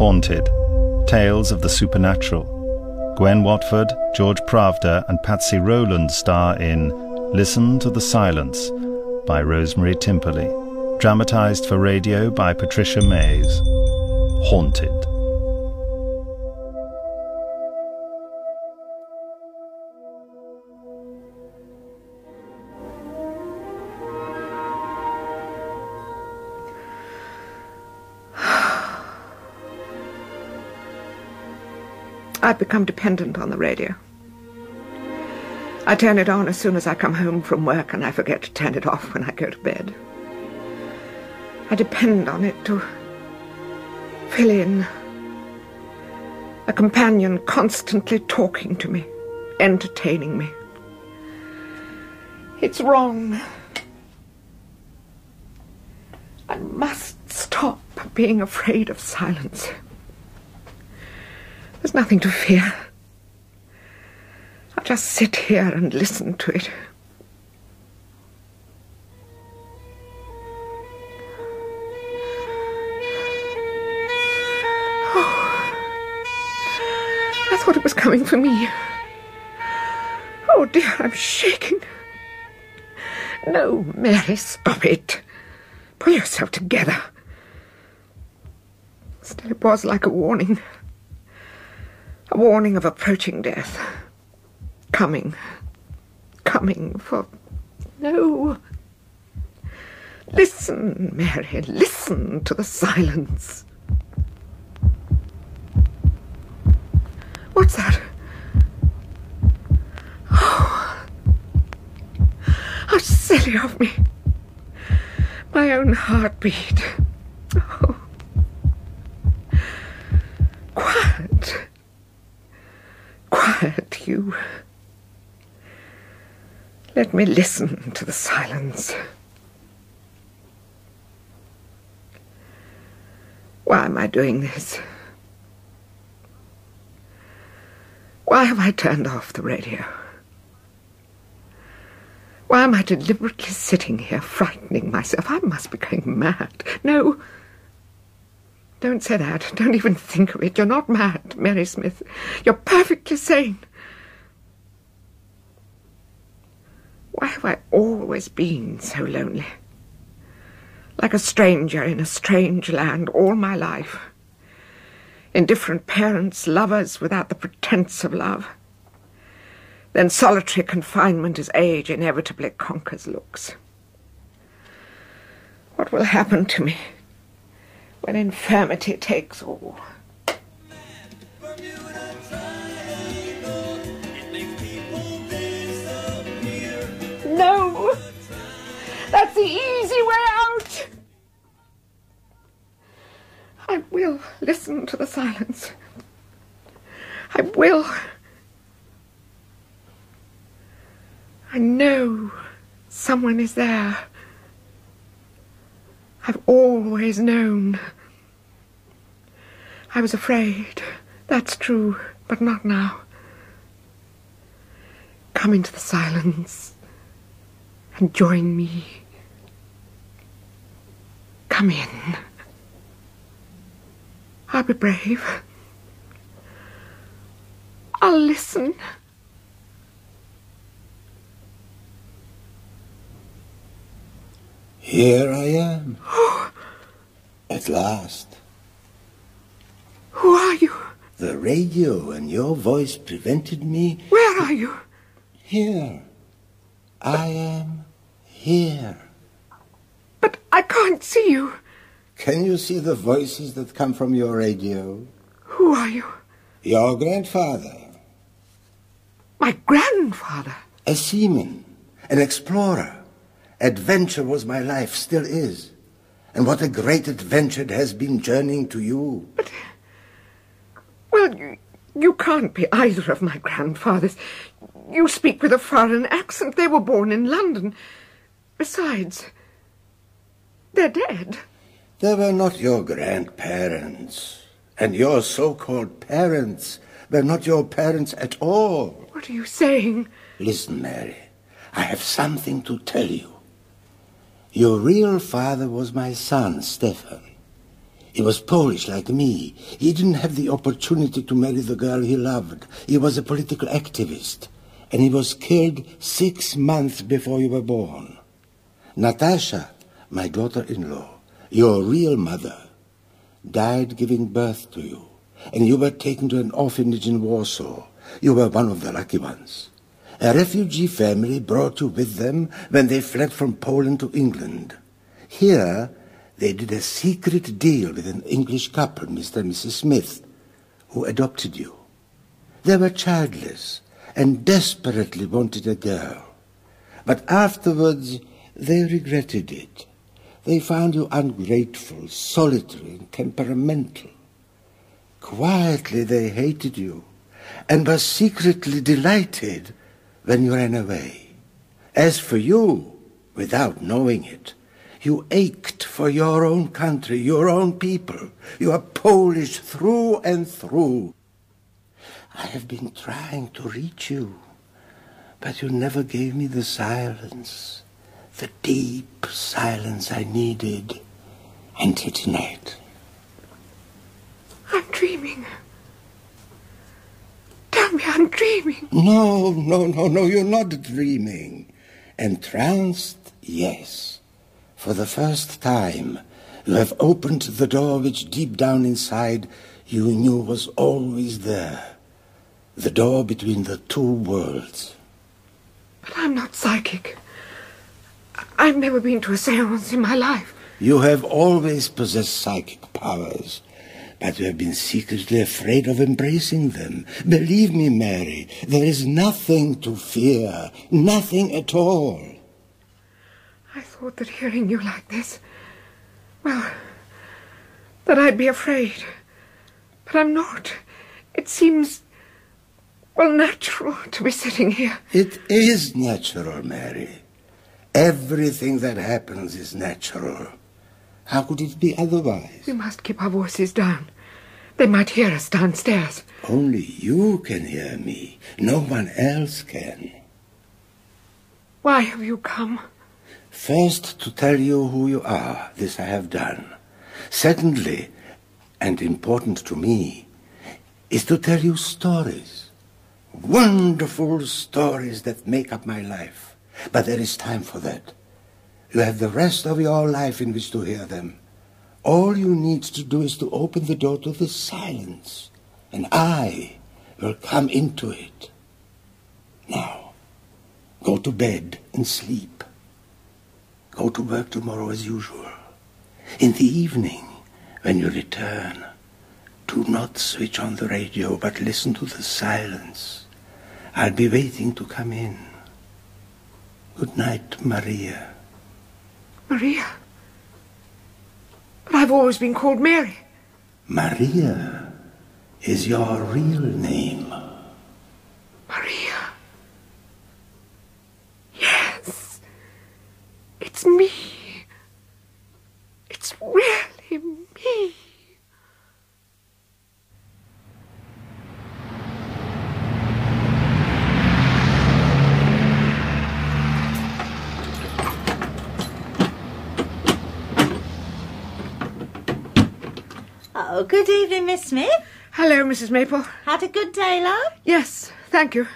Haunted Tales of the Supernatural. Gwen Watford, George Pravda, and Patsy Rowlands star in Listen to the Silence by Rosemary Timperley. Dramatized for radio by Patricia Mays. Haunted. I've become dependent on the radio. I turn it on as soon as I come home from work and I forget to turn it off when I go to bed. I depend on it to fill in. A companion constantly talking to me, entertaining me. It's wrong. I must stop being afraid of silence. There's nothing to fear. I'll just sit here and listen to it. Oh, I thought it was coming for me. Oh dear, I'm shaking. No, Mary, stop it. Pull yourself together. Still, it was like a warning. Warning of approaching death. Coming. Coming for. No. Listen, Mary, listen to the silence. What's that? Oh. How silly of me. My own heartbeat. Oh. Quiet. You. Let me listen to the silence. Why am I doing this? Why have I turned off the radio? Why am I deliberately sitting here frightening myself? I must be going mad. No. Don't say that. Don't even think of it. You're not mad, Mary Smith. You're perfectly sane. Why have I always been so lonely? Like a stranger in a strange land all my life. Indifferent parents, lovers without the pretense of love. Then solitary confinement as age inevitably conquers looks. What will happen to me when infirmity takes all? No! That's the easy way out! I will listen to the silence. I will. I know someone is there. I've always known. I was afraid. That's true, but not now. Come into the silence and join me. Come in. I'll be brave. I'll listen. Here I am. At last. Who are you? The radio and your voice prevented me. Where are you? Here. I am here. But I can't see you. Can you see the voices that come from your radio? Who are you? Your grandfather. My grandfather. A seaman. An explorer. Adventure was my life, still is. And what a great adventure it has been journeying to you. But, well, you, you can't be either of my grandfathers. You speak with a foreign accent. They were born in London. Besides, they're dead. They were not your grandparents. And your so-called parents were not your parents at all. What are you saying? Listen, Mary. I have something to tell you. Your real father was my son, Stefan. He was Polish like me. He didn't have the opportunity to marry the girl he loved. He was a political activist. And he was killed six months before you were born. Natasha, my daughter-in-law, your real mother, died giving birth to you. And you were taken to an orphanage in Warsaw. You were one of the lucky ones. A refugee family brought you with them when they fled from Poland to England. Here, they did a secret deal with an English couple, Mr. and Mrs. Smith, who adopted you. They were childless and desperately wanted a girl. But afterwards, they regretted it. They found you ungrateful, solitary, and temperamental. Quietly, they hated you and were secretly delighted when you ran away. As for you, without knowing it, you ached for your own country, your own people. You are Polish through and through. I have been trying to reach you, but you never gave me the silence, the deep silence I needed until tonight. I'm dreaming. Tell me I'm dreaming. No, no, no, no, you're not dreaming. Entranced, yes. For the first time, you have opened the door which deep down inside you knew was always there. The door between the two worlds. But I'm not psychic. I've never been to a seance in my life. You have always possessed psychic powers, but you have been secretly afraid of embracing them. Believe me, Mary, there is nothing to fear, nothing at all. I thought that hearing you like this, well, that I'd be afraid. But I'm not. It seems, well, natural to be sitting here. It is natural, Mary. Everything that happens is natural. How could it be otherwise? We must keep our voices down. They might hear us downstairs. Only you can hear me. No one else can. Why have you come? First, to tell you who you are. This I have done. Secondly, and important to me, is to tell you stories. Wonderful stories that make up my life. But there is time for that. You have the rest of your life in which to hear them. All you need to do is to open the door to the silence, and I will come into it. Now, go to bed and sleep. Go to work tomorrow as usual. In the evening, when you return, do not switch on the radio, but listen to the silence. I'll be waiting to come in. Good night, Maria. Maria. But I've always been called Mary. Maria is your real name. Maria. Yes. It's me. It's really me. Oh, good evening, Miss Smith. Hello, Mrs. Maple. Had a good day, love? Yes, thank you.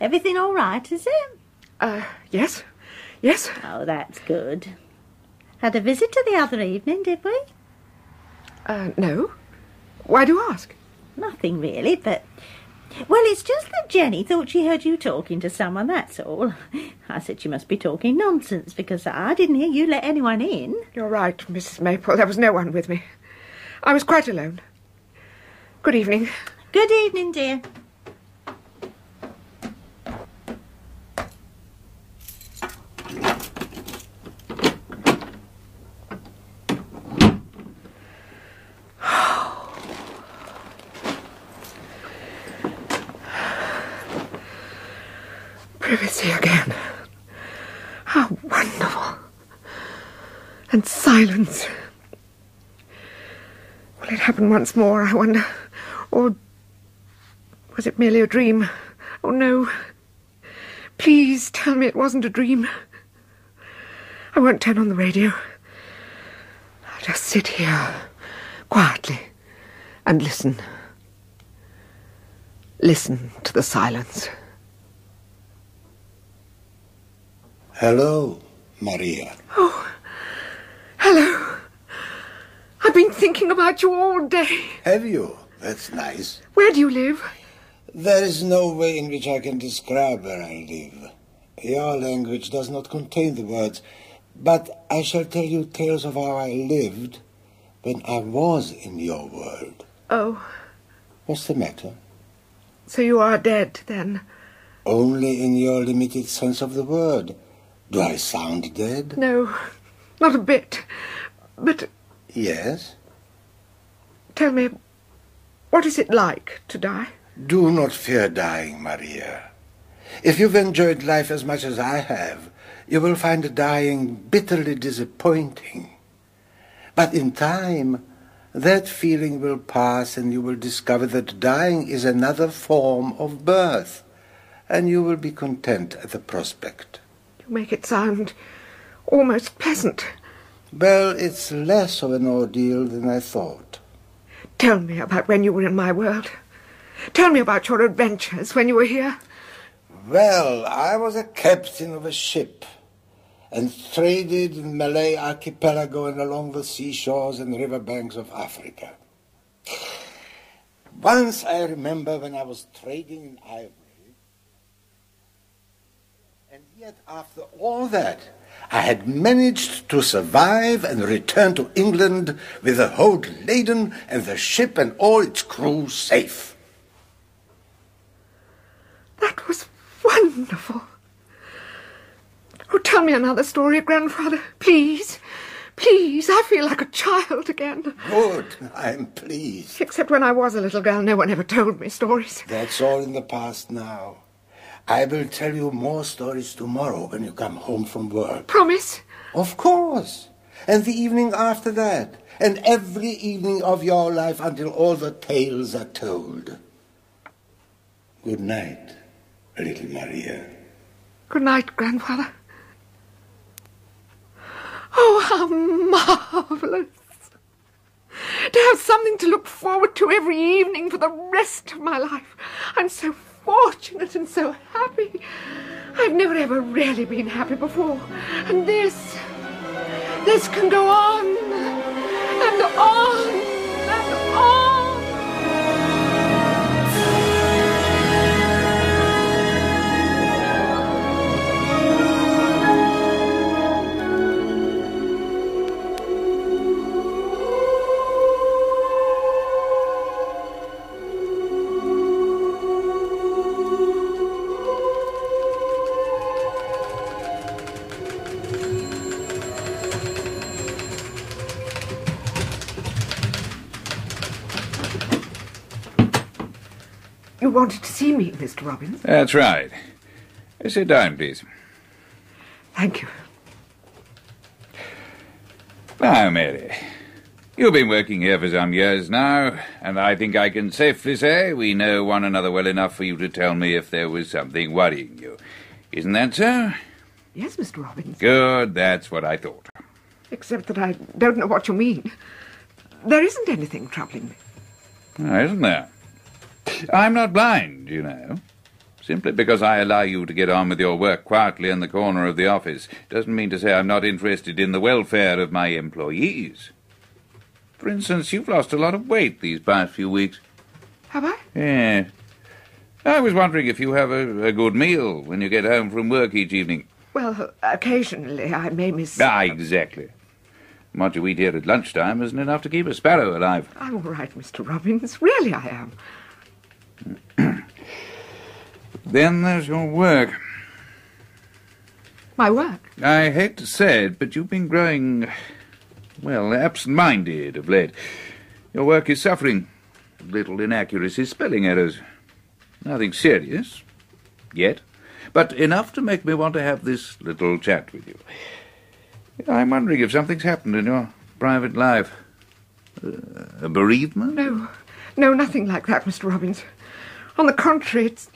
Everything all right, is it? Uh, yes. Yes. Oh, that's good. Had a visitor the other evening, did we? Uh, no. Why do you ask? Nothing really, but. Well, it's just that Jenny thought she heard you talking to someone, that's all. I said you must be talking nonsense because I didn't hear you let anyone in. You're right, Mrs. Maple. There was no one with me. I was quite alone. Good evening. Good evening, dear. Privacy again. How wonderful. And silence. Happen once more, I wonder? Or was it merely a dream? Oh, no. Please tell me it wasn't a dream. I won't turn on the radio. I'll just sit here, quietly and listen. Listen to the silence. Hello, Maria. Hello. I've been thinking about you all day. Have you? That's nice. Where do you live? There is no way in which I can describe where I live. Your language does not contain the words, but I shall tell you tales of how I lived when I was in your world. Oh, What's the matter? so you are dead then? Only in your limited sense of the word. Do I sound dead? No, not a bit. But Yes. tell me, what is it like to die? Do not fear dying, Maria. If you've enjoyed life as much as I have, you will find dying bitterly disappointing. But in time, that feeling will pass and you will discover that dying is another form of birth, and you will be content at the prospect. You make it sound almost pleasant. Well, it's less of an ordeal than I thought. Tell me about when you were in my world. Tell me about your adventures when you were here. Well, I was a captain of a ship and traded in Malay archipelago and along the seashores and riverbanks of Africa. Once I remember when I was trading in ivory, and yet after all that, I had managed to survive and return to England with the hold laden and the ship and all its crew safe. That was wonderful. Oh, tell me another story, grandfather. Please. Please. I feel like a child again. Good, I'm pleased. Except when I was a little girl, no one ever told me stories. That's all in the past now. I will tell you more stories tomorrow when you come home from work. Promise? Of course. And the evening after that. And every evening of your life until all the tales are told. Good night, little Maria. Good night, grandfather. Oh, how marvelous. To have something to look forward to every evening for the rest of my life. I'm so fortunate and so happy. I've never ever really been happy before. And this, this can go on and on and on. Wanted to see me, Mr. Robbins? That's right. Sit down, please. Thank you. Now, Mary, you've been working here for some years now, and I think I can safely say we know one another well enough for you to tell me if there was something worrying you. Isn't that so? Yes, Mr. Robbins. Good, that's what I thought. Except that I don't know what you mean. There isn't anything troubling me. Oh, isn't there? I'm not blind, you know. Simply because I allow you to get on with your work quietly in the corner of the office doesn't mean to say I'm not interested in the welfare of my employees. For instance, you've lost a lot of weight these past few weeks. Have I? Yes. I was wondering if you have a, a good meal when you get home from work each evening. Well, occasionally I may miss. Ah, exactly. What you eat here at lunchtime isn't enough to keep a sparrow alive. I'm all right, Mr. Robbins. Really, I am. Then there's your work. My work. I hate to say it, but you've been growing, well, absent-minded of late. Your work is suffering. Little inaccuracies, spelling errors. Nothing serious, yet, but enough to make me want to have this little chat with you. I'm wondering if something's happened in your private life. Uh, a bereavement? No, no, nothing like that, Mr. Robbins. On the contrary, it's,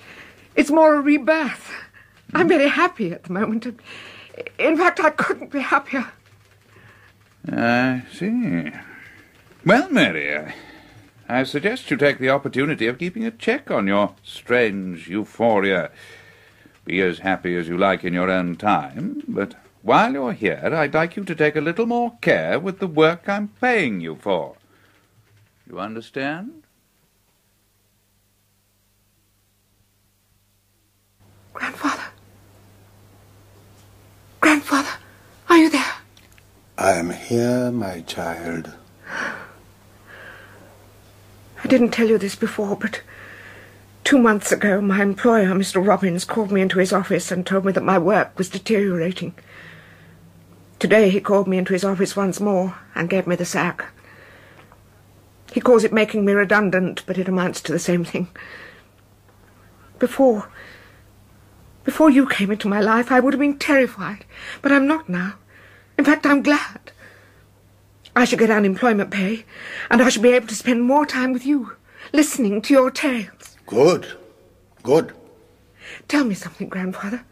it's more a rebirth. I'm very happy at the moment. In fact, I couldn't be happier. I see. Well, Mary, I, I suggest you take the opportunity of keeping a check on your strange euphoria. Be as happy as you like in your own time, but while you're here, I'd like you to take a little more care with the work I'm paying you for. You understand? Grandfather. Grandfather, are you there? I am here, my child. I didn't tell you this before, but two months ago my employer, Mr. Robbins, called me into his office and told me that my work was deteriorating. Today he called me into his office once more and gave me the sack. He calls it making me redundant, but it amounts to the same thing. Before, before you came into my life, I would have been terrified, but I'm not now. In fact, I'm glad. I shall get unemployment pay, and I shall be able to spend more time with you, listening to your tales. Good. Good. Tell me something, Grandfather.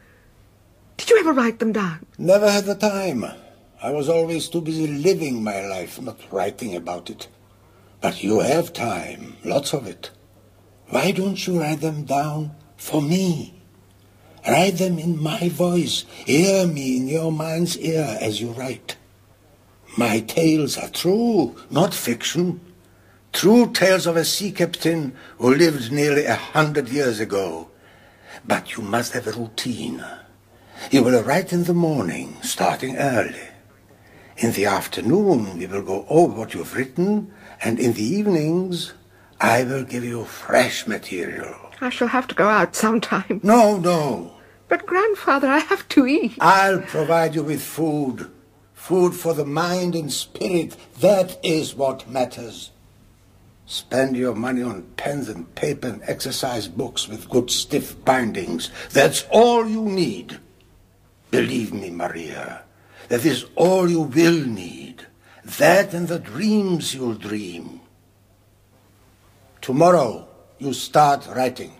Did you ever write them down? Never had the time. I was always too busy living my life, not writing about it. But you have time, lots of it. Why don't you write them down for me? Write them in my voice. Hear me in your mind's ear as you write. My tales are true, not fiction. True tales of a sea captain who lived nearly a hundred years ago. But you must have a routine. You will write in the morning, starting early. In the afternoon, we will go over what you've written, and in the evenings, I will give you fresh material. I shall have to go out sometime. No, no. But, Grandfather, I have to eat. I'll provide you with food. Food for the mind and spirit. That is what matters. Spend your money on pens and paper and exercise books with good stiff bindings. That's all you need. Believe me, Maria, that is all you will need. That and the dreams you'll dream. Tomorrow, you start writing.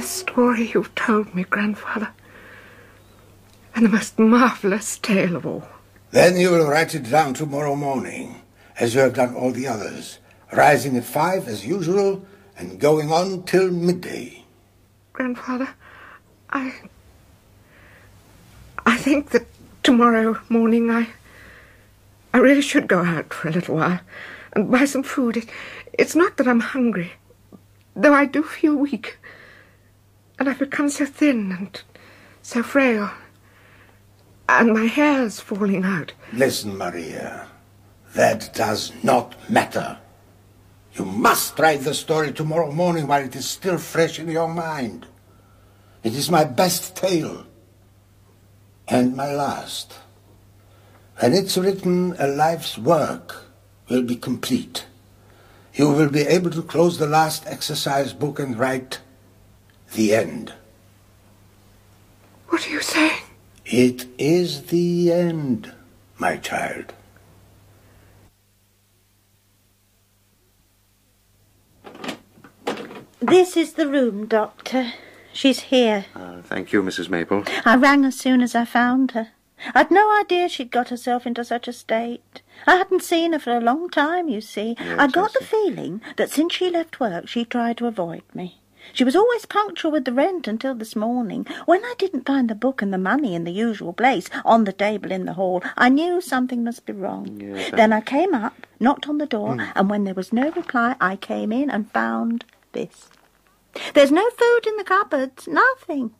The story you've told me, Grandfather. And the most marvelous tale of all. Then you will write it down tomorrow morning, as you have done all the others, rising at five as usual and going on till midday. Grandfather, I. I think that tomorrow morning I. I really should go out for a little while and buy some food. It, it's not that I'm hungry, though I do feel weak. And I've become so thin and so frail. And my hair's falling out. Listen, Maria, that does not matter. You must write the story tomorrow morning while it is still fresh in your mind. It is my best tale. And my last. When it's written, a life's work will be complete. You will be able to close the last exercise book and write the end. What are you saying? It is the end, my child. This is the room, Doctor. She's here. Uh, thank you, Mrs. Maple. I rang as soon as I found her. I'd no idea she'd got herself into such a state. I hadn't seen her for a long time, you see. Yes, I got I the feeling that since she left work, she tried to avoid me. She was always punctual with the rent until this morning. When I didn't find the book and the money in the usual place, on the table in the hall, I knew something must be wrong. Then I came up, knocked on the door, hmm. and when there was no reply, I came in and found this. There's no food in the cupboards, nothing.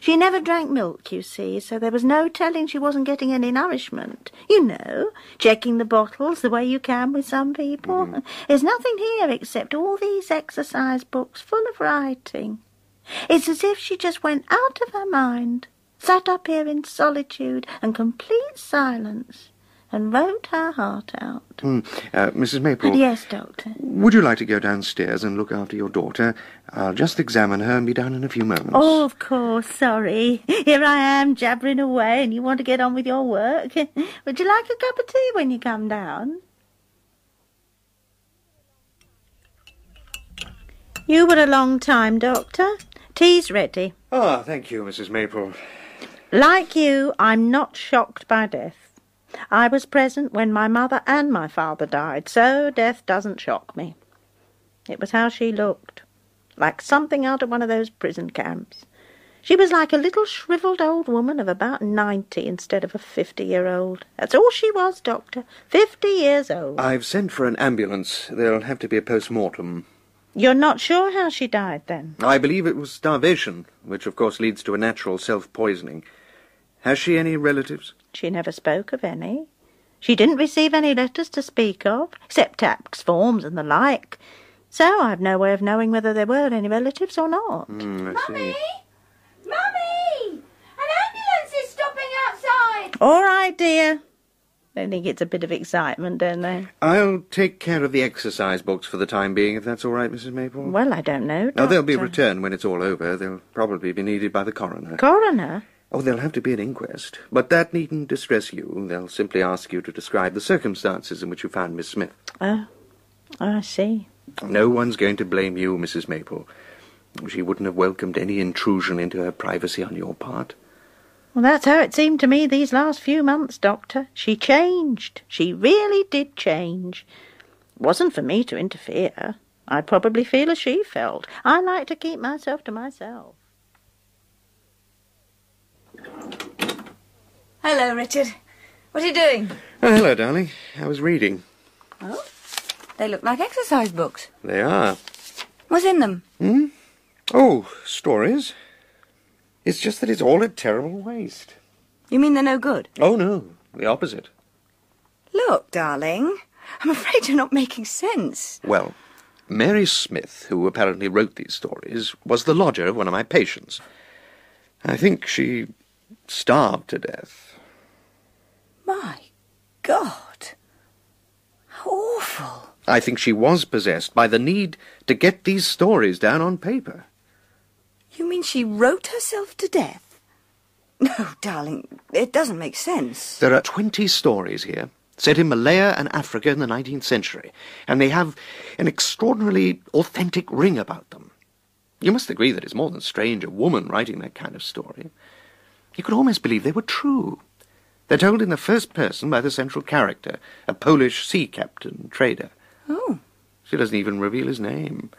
She never drank milk, you see, so there was no telling she wasn't getting any nourishment. You know, checking the bottles the way you can with some people. Mm-hmm. There's nothing here except all these exercise books full of writing. It's as if she just went out of her mind, sat up here in solitude and complete silence, and wrote her heart out. Hmm. Uh, Mrs. Maple, Yes, Doctor. would you like to go downstairs and look after your daughter? I'll just examine her and be down in a few moments. Oh, of course, sorry. Here I am jabbering away and you want to get on with your work. Would you like a cup of tea when you come down? You were a long time, Doctor. Tea's ready. Ah, thank you, Mrs. Maple. Like you, I'm not shocked by death. I was present when my mother and my father died, so death doesn't shock me. It was how she looked, like something out of one of those prison camps. She was like a little shriveled old woman of about ninety instead of a fifty-year-old. That's all she was, Doctor. Fifty years old. I've sent for an ambulance. There'll have to be a post-mortem. You're not sure how she died, then? I believe it was starvation, which of course leads to a natural self-poisoning. Has she any relatives? She never spoke of any. She didn't receive any letters to speak of, except tax forms and the like. So I've no way of knowing whether there were any relatives or not. Hmm, I see. Mummy! An ambulance is stopping outside! All right, dear. They think it's a bit of excitement, don't they? I'll take care of the exercise books for the time being, if that's all right, Mrs. Maple. Well, I don't know. Now, they'll be Doctor. returned when it's all over. They'll probably be needed by the coroner. Coroner? Oh, there'll have to be an inquest. But that needn't distress you. They'll simply ask you to describe the circumstances in which you found Miss Smith. Oh, I see. No one's going to blame you, Mrs. Maple. She wouldn't have welcomed any intrusion into her privacy on your part. Well, that's how it seemed to me these last few months, Doctor. She changed. She really did change. It wasn't for me to interfere. I'd probably feel as she felt. I like to keep myself to myself. Hello, Richard. What are you doing? Oh, hello, darling. I was reading. Oh, they look like exercise books. They are. What's in them? Hmm? Oh, stories. It's just that it's all a terrible waste. You mean they're no good? Oh, no. The opposite. Look, darling, I'm afraid you're not making sense. Well, Mary Smith, who apparently wrote these stories, was the lodger of one of my patients. I think she starved to death. My God. How awful. I think she was possessed by the need to get these stories down on paper. You mean she wrote herself to death? No, darling, it doesn't make sense. There are 20 stories here, set in Malaya and Africa in the 19th century, and they have an extraordinarily authentic ring about them. You must agree that it's more than strange a woman writing that kind of story. You could almost believe they were true. They're told in the first person by the central character, a Polish sea captain trader. Oh, She doesn't even reveal his name.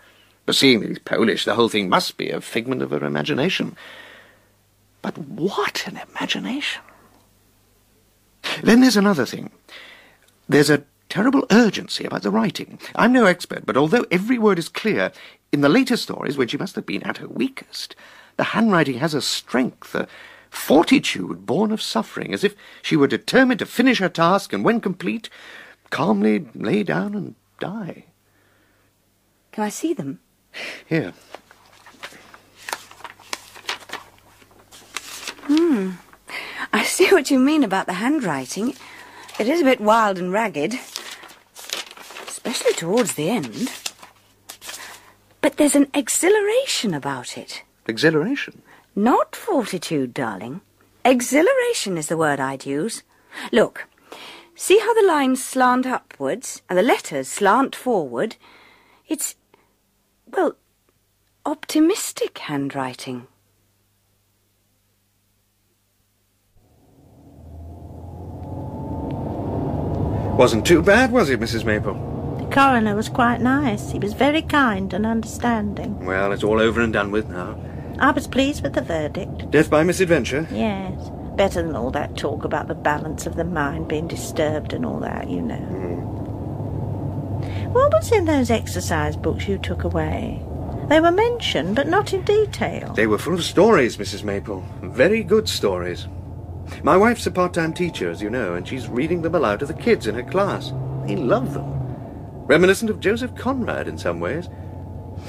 But seeing that he's Polish, the whole thing must be a figment of her imagination. But what an imagination! Then there's another thing. There's a terrible urgency about the writing. I'm no expert, but although every word is clear, in the later stories, when she must have been at her weakest, the handwriting has a strength, a fortitude born of suffering, as if she were determined to finish her task and, when complete, calmly lay down and die. can I see them? Here. Hmm. I see what you mean about the handwriting. It is a bit wild and ragged, especially towards the end. But there's an exhilaration about it. Exhilaration. Not fortitude, darling. Exhilaration is the word I'd use. Look, see how the lines slant upwards and the letters slant forward? It's, well, optimistic handwriting. Wasn't too bad, was it, Mrs. Maple? The coroner was quite nice. He was very kind and understanding. Well, it's all over and done with now. I was pleased with the verdict. Death by misadventure? Yes. Better than all that talk about the balance of the mind being disturbed and all that, you know. Hmm. What was in those exercise books you took away? They were mentioned, but not in detail. They were full of stories, Mrs. Maple. Very good stories. My wife's a part-time teacher, as you know, and she's reading them aloud to the kids in her class. They love them. Reminiscent of Joseph Conrad in some ways.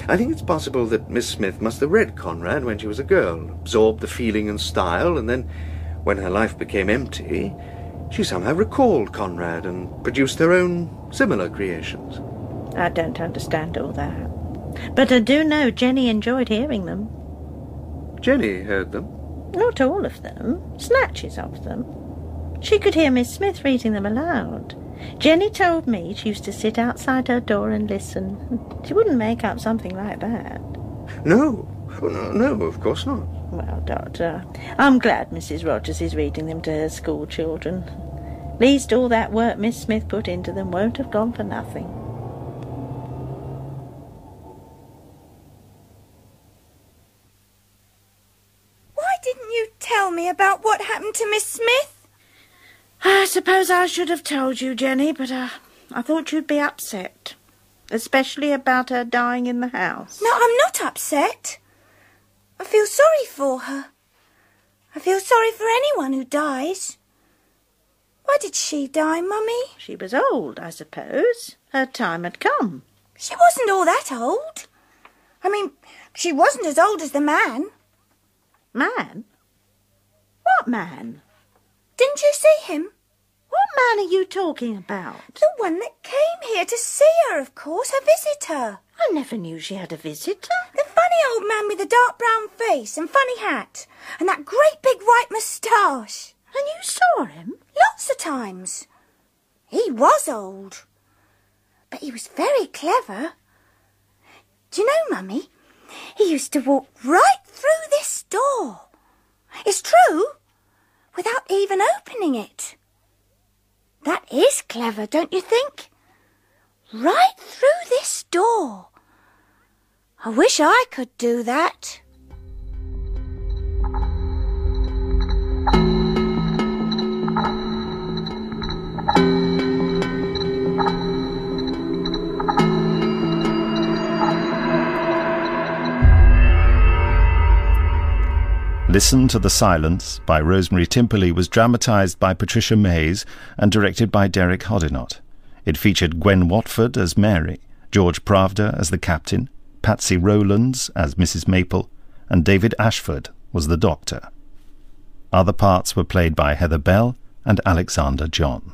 I think it's possible that Miss Smith must have read Conrad when she was a girl, absorbed the feeling and style, and then, when her life became empty, She somehow recalled Conrad and produced her own similar creations. I don't understand all that. But I do know Jenny enjoyed hearing them. Jenny heard them. Not all of them, snatches of them. She could hear Miss Smith reading them aloud. Jenny told me she used to sit outside her door and listen. She wouldn't make up something like that. No, oh, no, no, of course not. Well, Doctor, I'm glad Mrs. Rogers is reading them to her school children. At Least all that work Miss Smith put into them won't have gone for nothing. Why didn't you tell me about what happened to Miss Smith? I suppose I should have told you, Jenny, but uh, I thought you'd be upset. Especially about her dying in the house. No, I'm not upset. I feel sorry for her. I feel sorry for anyone who dies. Why did she die, Mummy? She was old, I suppose. Her time had come. She wasn't all that old. I mean, she wasn't as old as the man. Man? What man? Didn't you see him? What man are you talking about? The one that came here to see her, of course, her visitor. I never knew she had a visitor. The funny old man with the dark brown face and funny hat and that great big white moustache. And you saw him? Lots of times. He was old. But he was very clever. Do you know, Mummy? He used to walk right through this door. It's true. Without even opening it. That is clever, don't you think? Right through this door. I wish I could do that. Listen to the Silence by Rosemary Timperley was dramatised by Patricia Mays and directed by Derek Hoddinott. It featured Gwen Watford as Mary, George Pravda as the captain, Patsy Rowlands as Mrs. Maple, and David Ashford was the doctor. Other parts were played by Heather Bell and Alexander John.